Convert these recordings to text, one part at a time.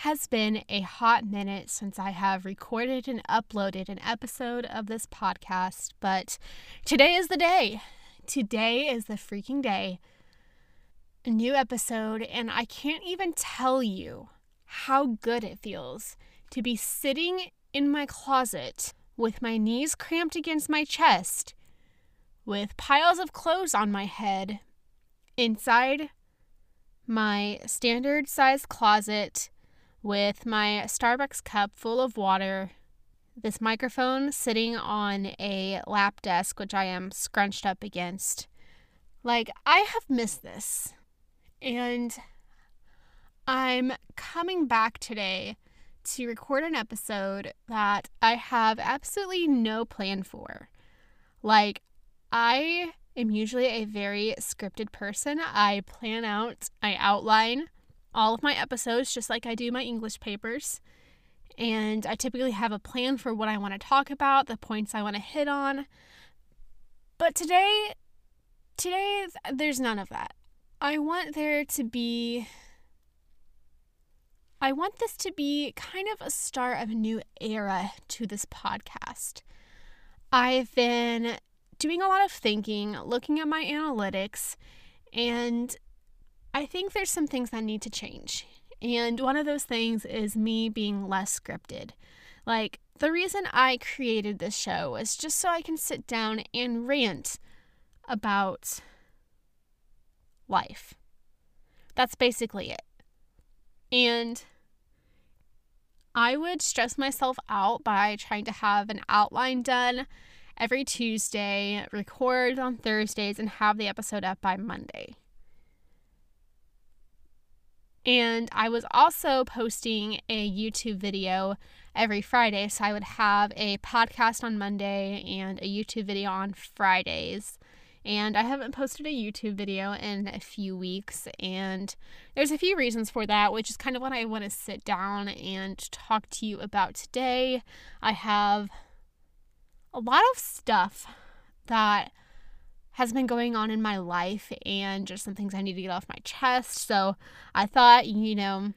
has been a hot minute since I have recorded and uploaded an episode of this podcast, but today is the day. Today is the freaking day. A new episode, and I can't even tell you how good it feels to be sitting in my closet with my knees cramped against my chest, with piles of clothes on my head, inside my standard size closet with my Starbucks cup full of water, this microphone sitting on a lap desk, which I am scrunched up against. Like, I have missed this. And I'm coming back today to record an episode that I have absolutely no plan for. Like, I am usually a very scripted person. I plan out, I outline all of my episodes just like I do my English papers. And I typically have a plan for what I want to talk about, the points I want to hit on. But today, today, there's none of that. I want there to be. I want this to be kind of a start of a new era to this podcast. I've been doing a lot of thinking, looking at my analytics, and I think there's some things that need to change. And one of those things is me being less scripted. Like, the reason I created this show is just so I can sit down and rant about life. That's basically it. And I would stress myself out by trying to have an outline done every Tuesday, record on Thursdays, and have the episode up by Monday. And I was also posting a YouTube video every Friday. So I would have a podcast on Monday and a YouTube video on Fridays. And I haven't posted a YouTube video in a few weeks. And there's a few reasons for that, which is kind of what I want to sit down and talk to you about today. I have a lot of stuff that has been going on in my life and just some things I need to get off my chest. So I thought, you know,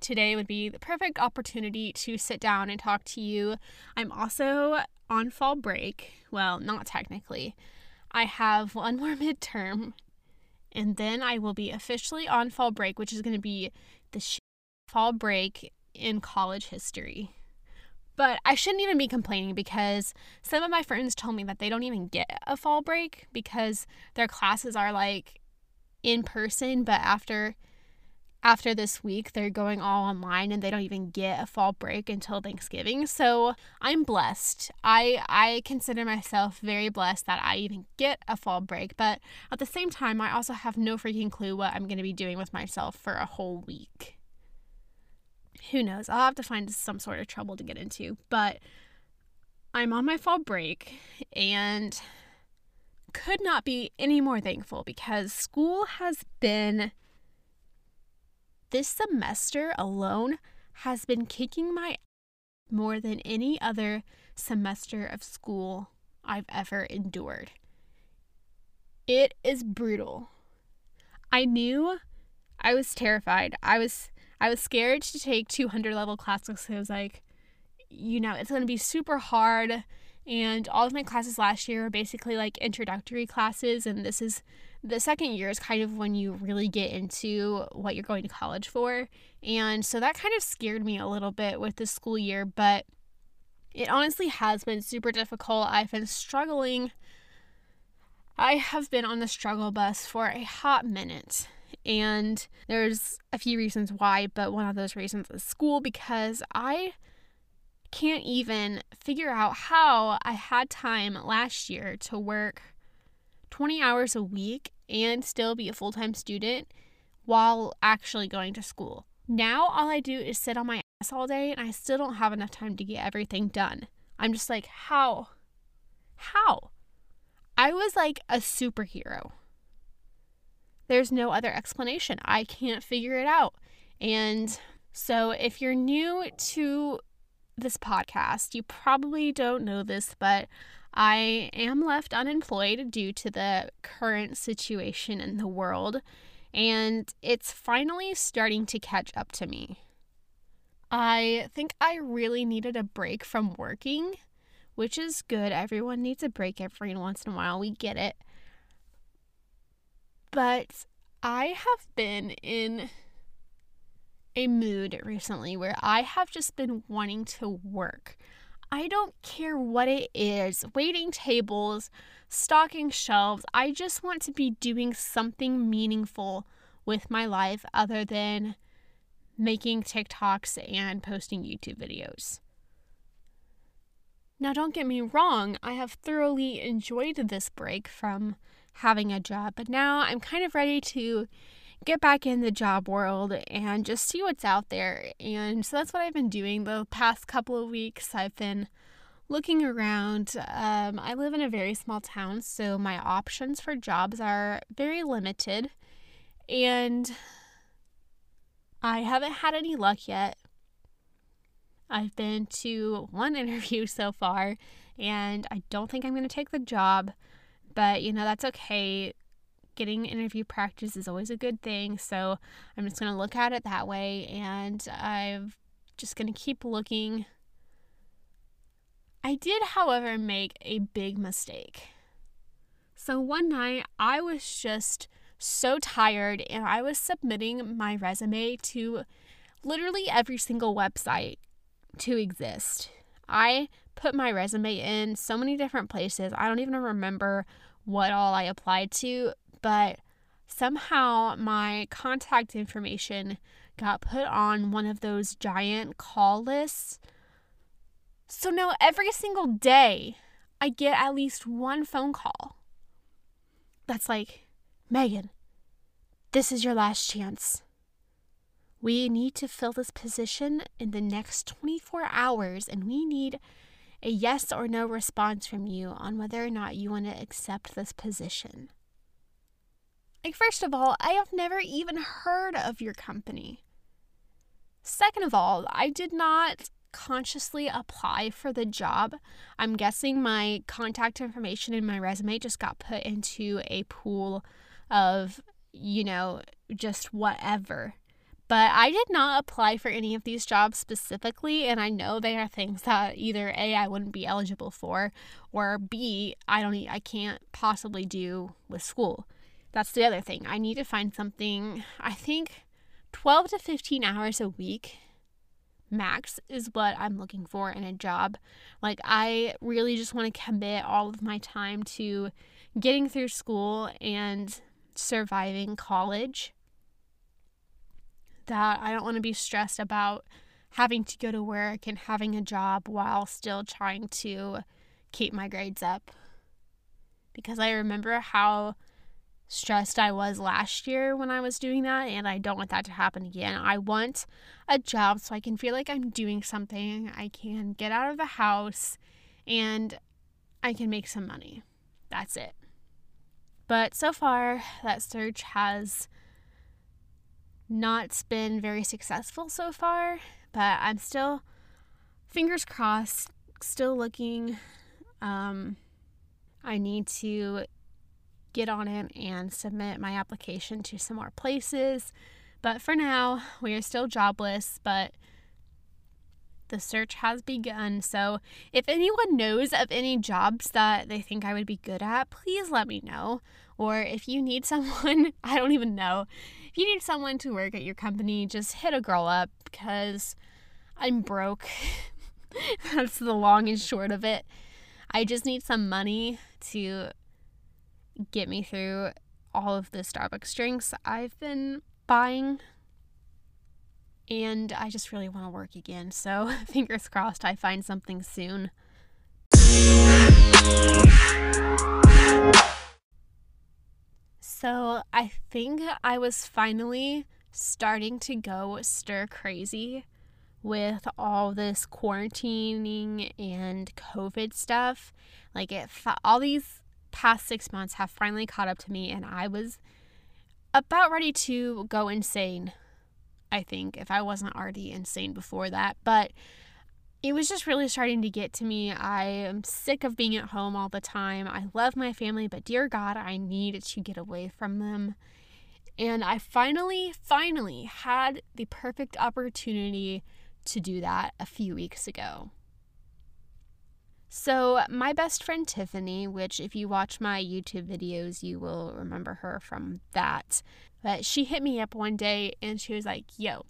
today would be the perfect opportunity to sit down and talk to you. I'm also on fall break. Well, not technically. I have one more midterm and then I will be officially on fall break, which is going to be the fall break in college history. But I shouldn't even be complaining because some of my friends told me that they don't even get a fall break because their classes are like in person, but after after this week they're going all online and they don't even get a fall break until Thanksgiving. So, I'm blessed. I I consider myself very blessed that I even get a fall break, but at the same time I also have no freaking clue what I'm going to be doing with myself for a whole week who knows? I'll have to find some sort of trouble to get into. But I'm on my fall break and could not be any more thankful because school has been, this semester alone, has been kicking my more than any other semester of school I've ever endured. It is brutal. I knew I was terrified. I was I was scared to take 200 level classes because I was like, you know, it's going to be super hard. And all of my classes last year were basically like introductory classes. And this is the second year is kind of when you really get into what you're going to college for. And so that kind of scared me a little bit with the school year. But it honestly has been super difficult. I've been struggling. I have been on the struggle bus for a hot minute. And there's a few reasons why, but one of those reasons is school because I can't even figure out how I had time last year to work 20 hours a week and still be a full time student while actually going to school. Now, all I do is sit on my ass all day and I still don't have enough time to get everything done. I'm just like, how? How? I was like a superhero. There's no other explanation. I can't figure it out. And so, if you're new to this podcast, you probably don't know this, but I am left unemployed due to the current situation in the world. And it's finally starting to catch up to me. I think I really needed a break from working, which is good. Everyone needs a break every once in a while. We get it. But I have been in a mood recently where I have just been wanting to work. I don't care what it is waiting tables, stocking shelves. I just want to be doing something meaningful with my life other than making TikToks and posting YouTube videos. Now, don't get me wrong, I have thoroughly enjoyed this break from having a job, but now I'm kind of ready to get back in the job world and just see what's out there. And so that's what I've been doing the past couple of weeks. I've been looking around. Um, I live in a very small town, so my options for jobs are very limited. And I haven't had any luck yet. I've been to one interview so far, and I don't think I'm going to take the job. But, you know, that's okay getting interview practice is always a good thing. So I'm just going to look at it that way and I'm just going to keep looking. I did, however, make a big mistake. So one night I was just so tired and I was submitting my resume to literally every single website to exist. I put my resume in so many different places. I don't even remember what all I applied to, but somehow my contact information got put on one of those giant call lists. So now every single day, I get at least one phone call that's like, Megan, this is your last chance. We need to fill this position in the next 24 hours, and we need a yes or no response from you on whether or not you want to accept this position. Like, first of all, I have never even heard of your company. Second of all, I did not consciously apply for the job. I'm guessing my contact information and my resume just got put into a pool of, you know, just whatever. But I did not apply for any of these jobs specifically, and I know they are things that either A, I wouldn't be eligible for, or B, I don't I can't possibly do with school. That's the other thing. I need to find something, I think 12 to 15 hours a week max is what I'm looking for in a job. Like, I really just want to commit all of my time to getting through school and surviving college. That I don't want to be stressed about having to go to work and having a job while still trying to keep my grades up. Because I remember how stressed I was last year when I was doing that, and I don't want that to happen again. I want a job so I can feel like I'm doing something. I can get out of the house and I can make some money. That's it. But so far, that search has not been very successful so far, but I'm still, fingers crossed, still looking. Um, I need to get on it and submit my application to some more places. But for now, we are still jobless, but the search has begun. So, if anyone knows of any jobs that they think I would be good at, please let me know. Or if you need someone, I don't even know. If you need someone to work at your company, just hit a girl up because I'm broke. That's the long and short of it. I just need some money to get me through all of the Starbucks drinks I've been buying. And I just really want to work again. So, fingers crossed, I find something soon. So, I think I was finally starting to go stir crazy with all this quarantining and COVID stuff. Like, it, all these past six months have finally caught up to me, and I was about ready to go insane. I think if I wasn't already insane before that, but it was just really starting to get to me. I am sick of being at home all the time. I love my family, but dear God, I need to get away from them. And I finally, finally had the perfect opportunity to do that a few weeks ago. So, my best friend Tiffany, which if you watch my YouTube videos, you will remember her from that. But she hit me up one day and she was like, Yo,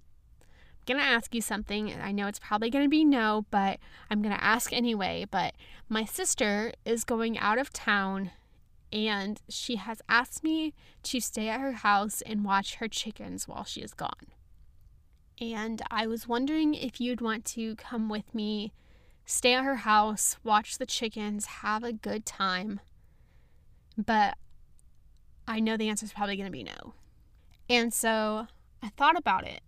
I'm gonna ask you something. I know it's probably gonna be no, but I'm gonna ask anyway. But my sister is going out of town and she has asked me to stay at her house and watch her chickens while she is gone. And I was wondering if you'd want to come with me stay at her house, watch the chickens, have a good time. But I know the answer is probably going to be no. And so I thought about it.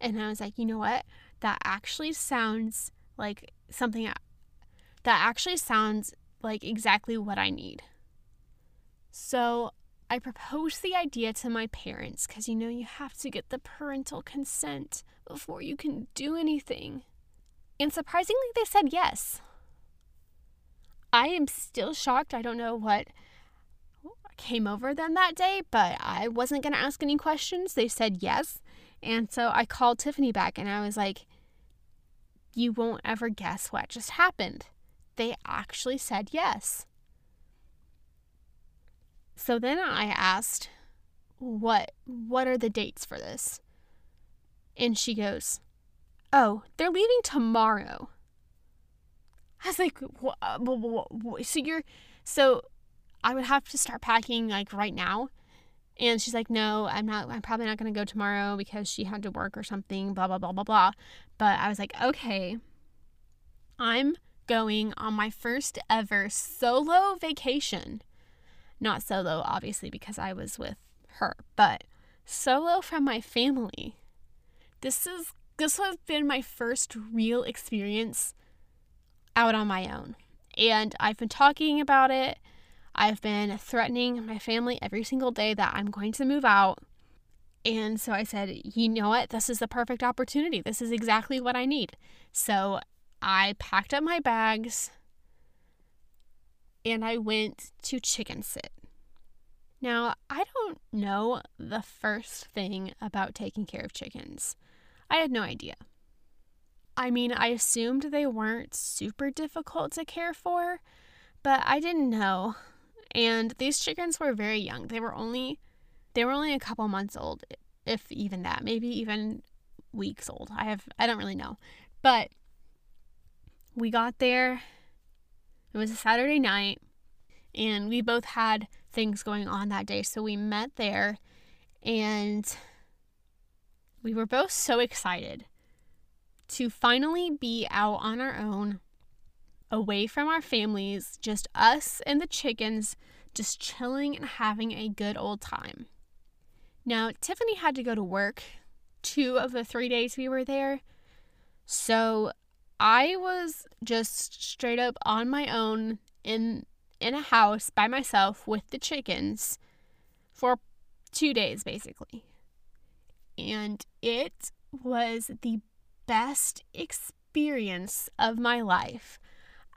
And I was like, you know what? That actually sounds like something that actually sounds like exactly what I need. So I proposed the idea to my parents because you know you have to get the parental consent before you can do anything. And surprisingly, they said yes. I am still shocked. I don't know what came over them that day, but I wasn't going to ask any questions. They said yes. And so I called Tiffany back and I was like, You won't ever guess what just happened. They actually said yes. So then I asked, "What what are the dates for this?" And she goes, "Oh, they're leaving tomorrow." I was like, what, "So you're so I would have to start packing like right now." And she's like, "No, I'm not I'm probably not going to go tomorrow because she had to work or something, blah blah blah blah blah." But I was like, "Okay. I'm going on my first ever solo vacation." Not solo, obviously, because I was with her, but solo from my family. This is this has been my first real experience out on my own. And I've been talking about it. I've been threatening my family every single day that I'm going to move out. And so I said, you know what? This is the perfect opportunity. This is exactly what I need. So I packed up my bags and I went to chicken sit. Now, I don't know the first thing about taking care of chickens. I had no idea. I mean, I assumed they weren't super difficult to care for, but I didn't know. And these chickens were very young. They were only they were only a couple months old, if even that, maybe even weeks old. I have I don't really know. But we got there. It was a Saturday night and we both had things going on that day. So we met there and we were both so excited to finally be out on our own, away from our families, just us and the chickens, just chilling and having a good old time. Now, Tiffany had to go to work two of the three days we were there. So I was just straight up on my own in in a house by myself with the chickens for two days basically. And it was the best experience of my life.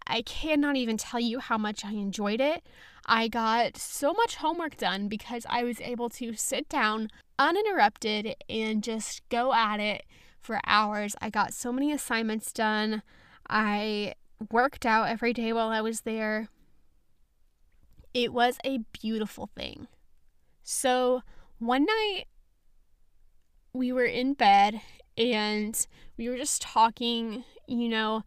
I cannot even tell you how much I enjoyed it. I got so much homework done because I was able to sit down uninterrupted and just go at it for hours. I got so many assignments done. I worked out every day while I was there. It was a beautiful thing. So one night we were in bed and we were just talking, you know,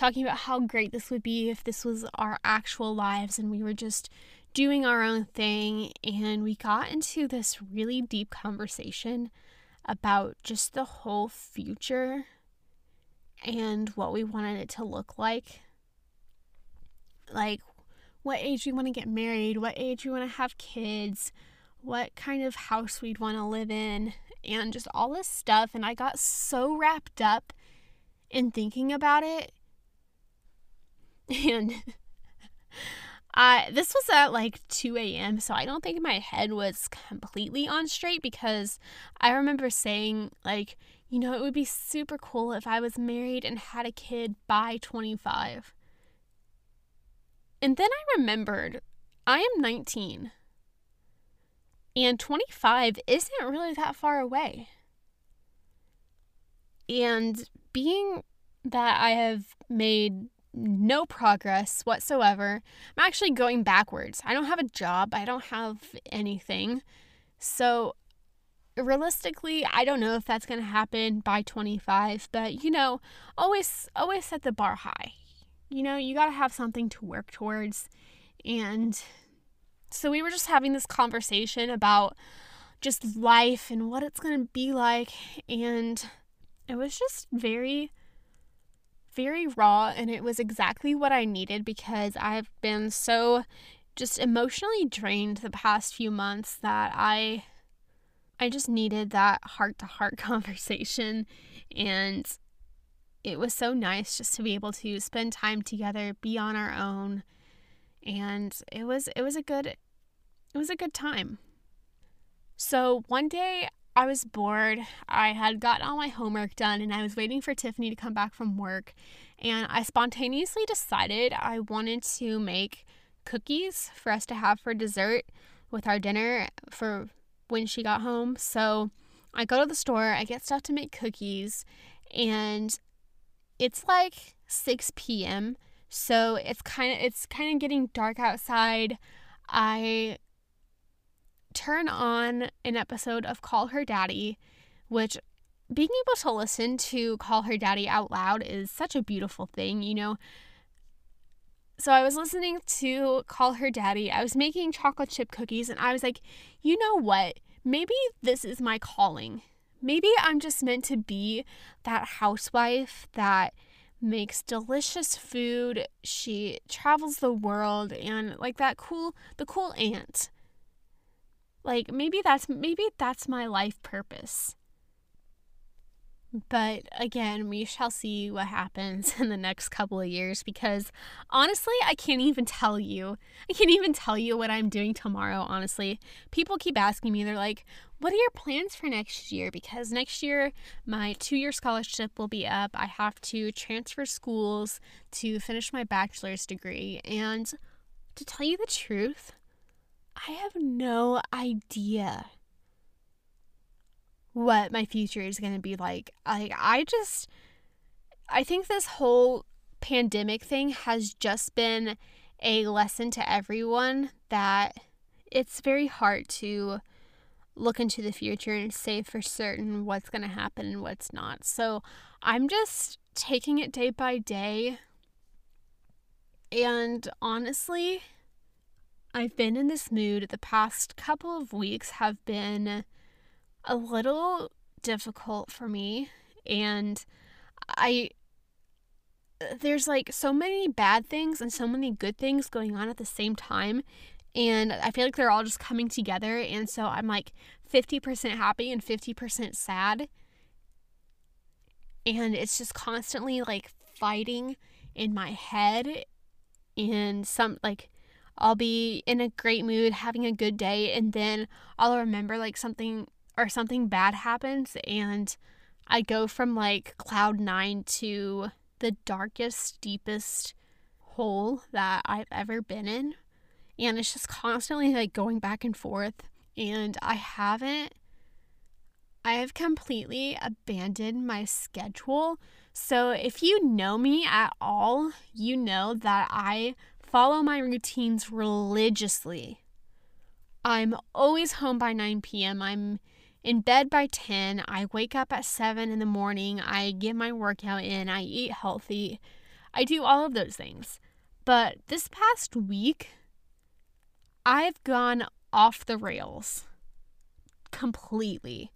talking about how great this would be if this was our actual lives and we were just doing our own thing. And we got into this really deep conversation about just the whole future and what we wanted it to look like. Like, what age we want to get married, what age we want to have kids, what kind of house we'd want to live in, and just all this stuff. And I got so wrapped up in thinking about it. And I this was at like 2 a.m., so I don't think my head was completely on straight because I remember saying, like, you know, it would be super cool if I was married and had a kid by 25. And then I remembered I am 19 and 25 isn't really that far away. And being that I have made no progress whatsoever, I'm actually going backwards. I don't have a job, I don't have anything. So, realistically, I don't know if that's going to happen by 25, but you know, always always set the bar high. You know, you got to have something to work towards. And so we were just having this conversation about just life and what it's going to be like and it was just very very raw and it was exactly what I needed because I've been so just emotionally drained the past few months that I I just needed that heart to heart conversation and it was so nice just to be able to spend time together, be on our own and it was it was a good it was a good time. So one day I was bored. I had gotten all my homework done and I was waiting for Tiffany to come back from work. And I spontaneously decided I wanted to make cookies for us to have for dessert with our dinner for when she got home. So I go to the store, I get stuff to make cookies, and it's like 6 p.m. So it's kind of it's kind of getting dark outside. I turn on an episode of Call Her Daddy, which being able to listen to Call Her Daddy out loud is such a beautiful thing, you know. So I was listening to Call Her Daddy. I was making chocolate chip cookies and I was like, "You know what? Maybe this is my calling. Maybe I'm just meant to be that housewife that makes delicious food. She travels the world and like that cool the cool aunt like maybe that's maybe that's my life purpose. But again, we shall see what happens in the next couple of years because honestly, I can't even tell you. I can't even tell you what I'm doing tomorrow, honestly. People keep asking me, they're like, What are your plans for next year? Because next year, my two year scholarship will be up. I have to transfer schools to finish my bachelor's degree. And to tell you the truth, I have no idea what my future is going to be like. Like I just I think this whole pandemic thing has just been a lesson to everyone that it's very hard to look into the future and say for certain what's going to happen and what's not. So, I'm just taking it day by day. And honestly, I've been in this mood. The past couple of weeks have been a little difficult for me. And I, there's like so many bad things and so many good things going on at the same time. And I feel like they're all just coming together. And so I'm like 50% happy and 50% sad. And it's just constantly like fighting in my head. And some like, I'll be in a great mood, having a good day, and then I'll remember like something or something bad happens, and I go from like cloud nine to the darkest, deepest hole that I've ever been in. And it's just constantly like going back and forth. And I haven't, I have completely abandoned my schedule. So if you know me at all, you know that I follow my routines religiously. I'm always home by 9 p.m. I'm in bed by 10. I wake up at 7 in the morning. I get my workout in. I eat healthy. I do all of those things. But this past week, I've gone off the rails completely.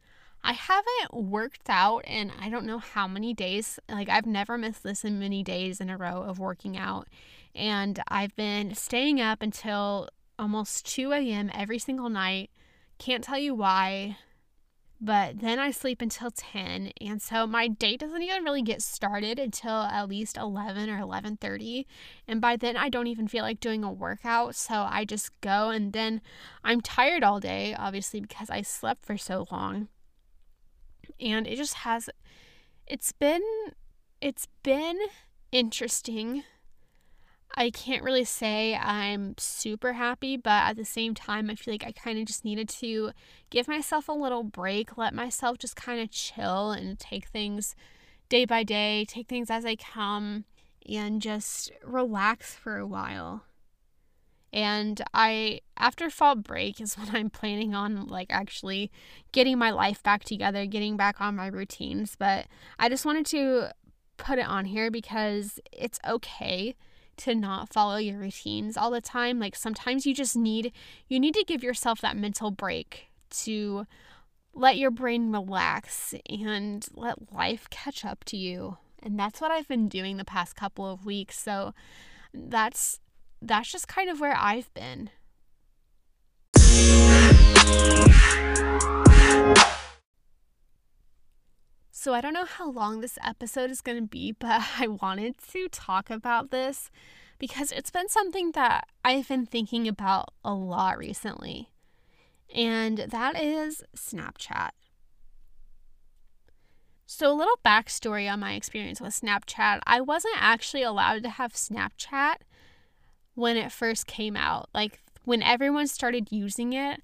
I haven't worked out in I don't know how many days. Like, I've never missed this in many days in a row of working out. And I've been staying up until almost 2 a.m. every single night. Can't tell you why, but then I sleep until 10 and so my day doesn't even really get started until at least 11 or 11:30 and by then I don't even feel like doing a workout so I just go and then I'm tired all day obviously because I slept for so long and it just has it's been it's been interesting I can't really say I'm super happy, but at the same time, I feel like I kind of just needed to give myself a little break, let myself just kind of chill and take things day by day, take things as they come, and just relax for a while. And I, after fall break, is when I'm planning on like actually getting my life back together, getting back on my routines. But I just wanted to put it on here because it's okay to not follow your routines all the time. Like sometimes you just need you need to give yourself that mental break to let your brain relax and let life catch up to you. And that's what I've been doing the past couple of weeks. So that's that's just kind of where I've been. So I don't know how long this episode is going to be, but I wanted to talk about this because it's been something that I've been thinking about a lot recently. And that is Snapchat. So, a little backstory on my experience with Snapchat. I wasn't actually allowed to have Snapchat when it first came out. Like, when everyone started using it,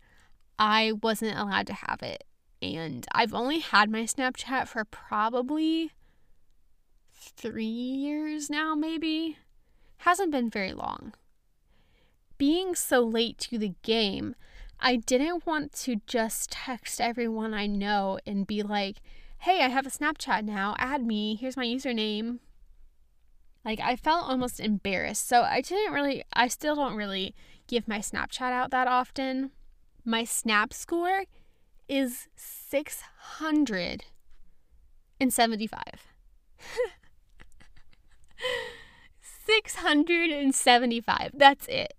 I wasn't allowed to have it and I've only had my Snapchat for probably three years now, maybe. Hasn't been very long. Being so late to the game, I didn't want to just text everyone I know and be like, hey, I have a Snapchat now, add me, here's my username. Like, I felt almost embarrassed. So, I didn't really, I still don't really give my Snapchat out that often. My Snap score is 675. 675. That's it.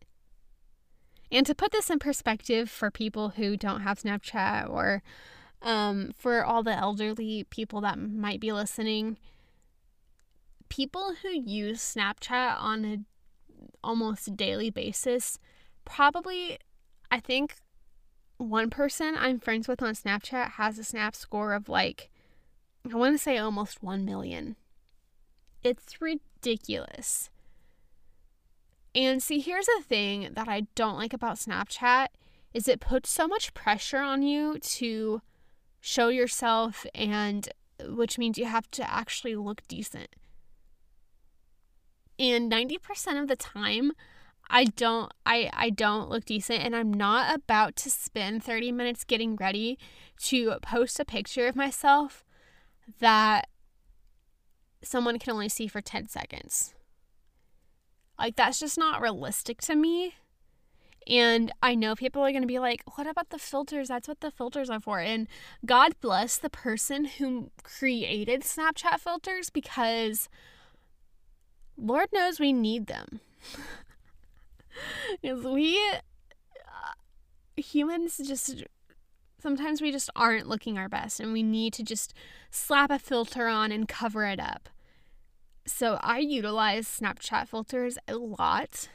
And to put this in perspective for people who don't have Snapchat or um, for all the elderly people that might be listening, people who use Snapchat on a almost daily basis probably, I think, one person I'm friends with on Snapchat has a snap score of like, I want to say almost 1 million. It's ridiculous. And see, here's the thing that I don't like about Snapchat is it puts so much pressure on you to show yourself and which means you have to actually look decent. And 90% of the time, I don't I I don't look decent and I'm not about to spend 30 minutes getting ready to post a picture of myself that someone can only see for 10 seconds. Like that's just not realistic to me. And I know people are going to be like, what about the filters? That's what the filters are for. And God bless the person who created Snapchat filters because Lord knows we need them. Because we uh, humans just sometimes we just aren't looking our best and we need to just slap a filter on and cover it up. So I utilize Snapchat filters a lot.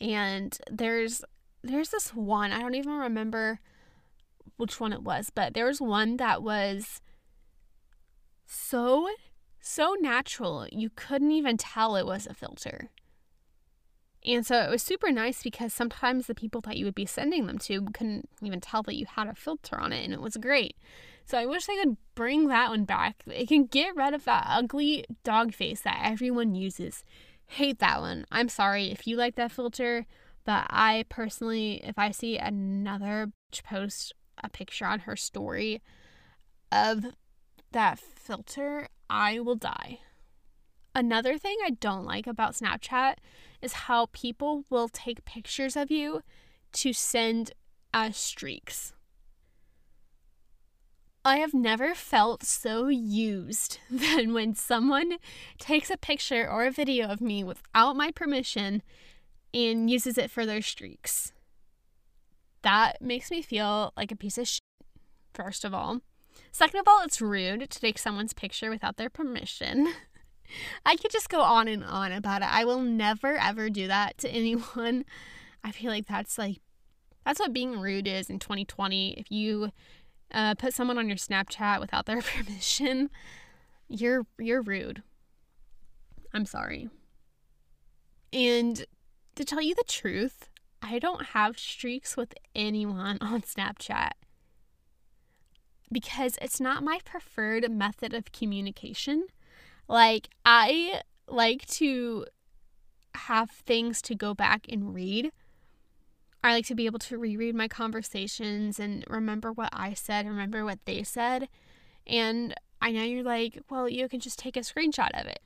And there's there's this one, I don't even remember which one it was, but there was one that was so so natural. You couldn't even tell it was a filter. And so it was super nice because sometimes the people that you would be sending them to couldn't even tell that you had a filter on it, and it was great. So I wish they could bring that one back. It can get rid of that ugly dog face that everyone uses. Hate that one. I'm sorry if you like that filter, but I personally, if I see another post a picture on her story of that filter, I will die. Another thing I don't like about Snapchat is how people will take pictures of you to send as streaks. I have never felt so used than when someone takes a picture or a video of me without my permission and uses it for their streaks. That makes me feel like a piece of shit, first of all. Second of all, it's rude to take someone's picture without their permission. I could just go on and on about it. I will never ever do that to anyone. I feel like that's like that's what being rude is in 2020. If you uh, put someone on your Snapchat without their permission, you're you're rude. I'm sorry. And to tell you the truth, I don't have streaks with anyone on Snapchat. Because it's not my preferred method of communication. Like, I like to have things to go back and read. I like to be able to reread my conversations and remember what I said, remember what they said. And I know you're like, well, you can just take a screenshot of it.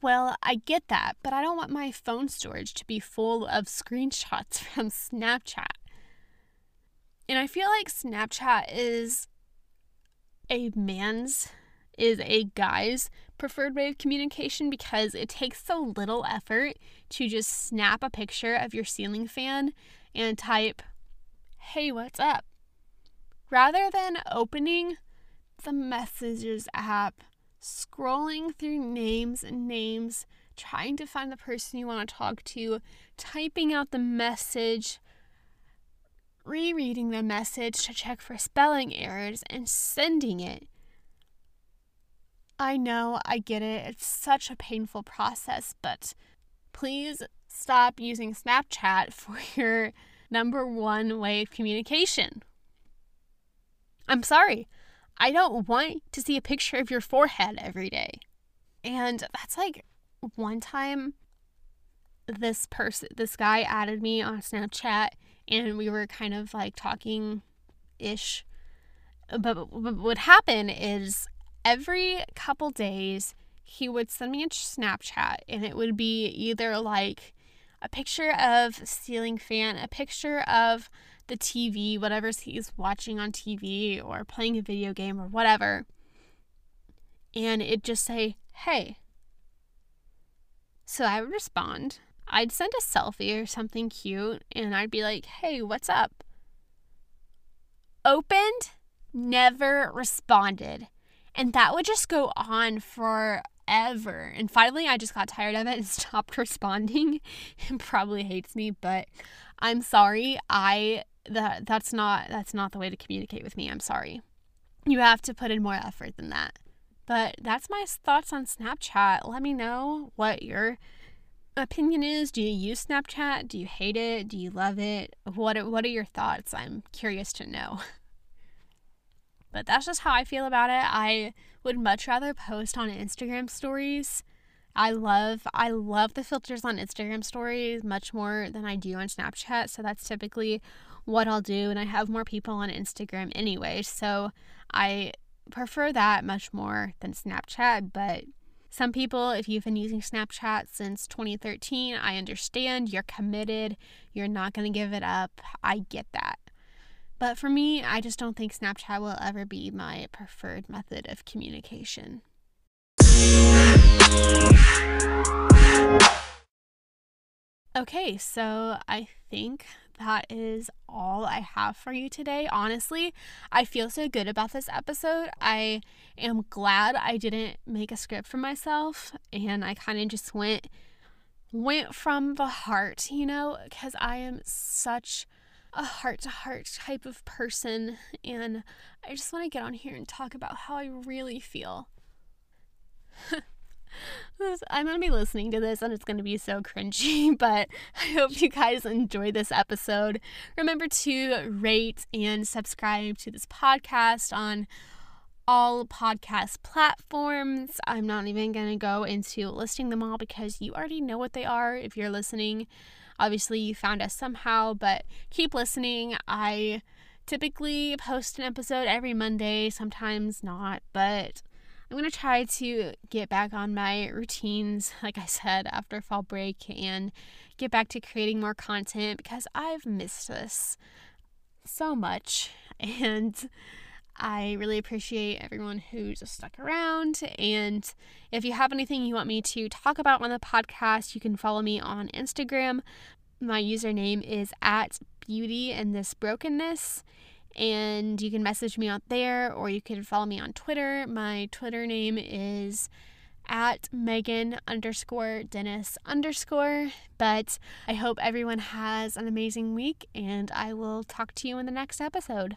Well, I get that, but I don't want my phone storage to be full of screenshots from Snapchat. And I feel like Snapchat is a man's, is a guy's preferred way of communication because it takes so little effort to just snap a picture of your ceiling fan and type, hey, what's up? Rather than opening the messages app, scrolling through names and names, trying to find the person you want to talk to, typing out the message, rereading the message to check for spelling errors, and sending it. I know, I get it. It's such a painful process, but please stop using Snapchat for your number one way of communication. I'm sorry. I don't want to see a picture of your forehead every day. And that's like one time this person, this guy added me on Snapchat and we were kind of like talking ish. But, what would happen is every couple days he would send me a Snapchat and it would be either like a picture of ceiling fan, a picture of the TV, whatever he's watching on TV or playing a video game or whatever. And it'd just say, hey. So I would respond. I'd send a selfie or something cute and I'd be like, hey, what's up? Opened, never responded. And that would just go on forever. And finally, I just got tired of it and stopped responding. and probably hates me, but I'm sorry. I that that's not that's not the way to communicate with me. I'm sorry. You have to put in more effort than that. But that's my thoughts on Snapchat. Let me know what your opinion is. Do you use Snapchat? Do you hate it? Do you love it? What what are your thoughts? I'm curious to know. But that's just how I feel about it. I would much rather post on Instagram stories. I love I love the filters on Instagram stories much more than I do on Snapchat. So that's typically what I'll do and I have more people on Instagram anyway. So I prefer that much more than Snapchat, but some people, if you've been using Snapchat since 2013, I understand you're committed, you're not going to give it up. I get that. But for me, I just don't think Snapchat will ever be my preferred method of communication. Okay, so I think that is all I have for you today. Honestly, I feel so good about this episode. I am glad I didn't make a script for myself and I kind of just went went from the heart, you know, cuz I am such a heart to heart type of person, and I just want to get on here and talk about how I really feel. I'm going to be listening to this and it's going to be so cringy, but I hope you guys enjoy this episode. Remember to rate and subscribe to this podcast on all podcast platforms. I'm not even going to go into listing them all because you already know what they are if you're listening. Obviously, you found us somehow, but keep listening. I typically post an episode every Monday, sometimes not, but I'm going to try to get back on my routines, like I said, after fall break and get back to creating more content because I've missed this so much. And I really appreciate everyone who's stuck around. And if you have anything you want me to talk about on the podcast, you can follow me on Instagram. My username is at beauty in this brokenness. And you can message me out there or you can follow me on Twitter. My Twitter name is at Megan underscore Dennis underscore. But I hope everyone has an amazing week and I will talk to you in the next episode.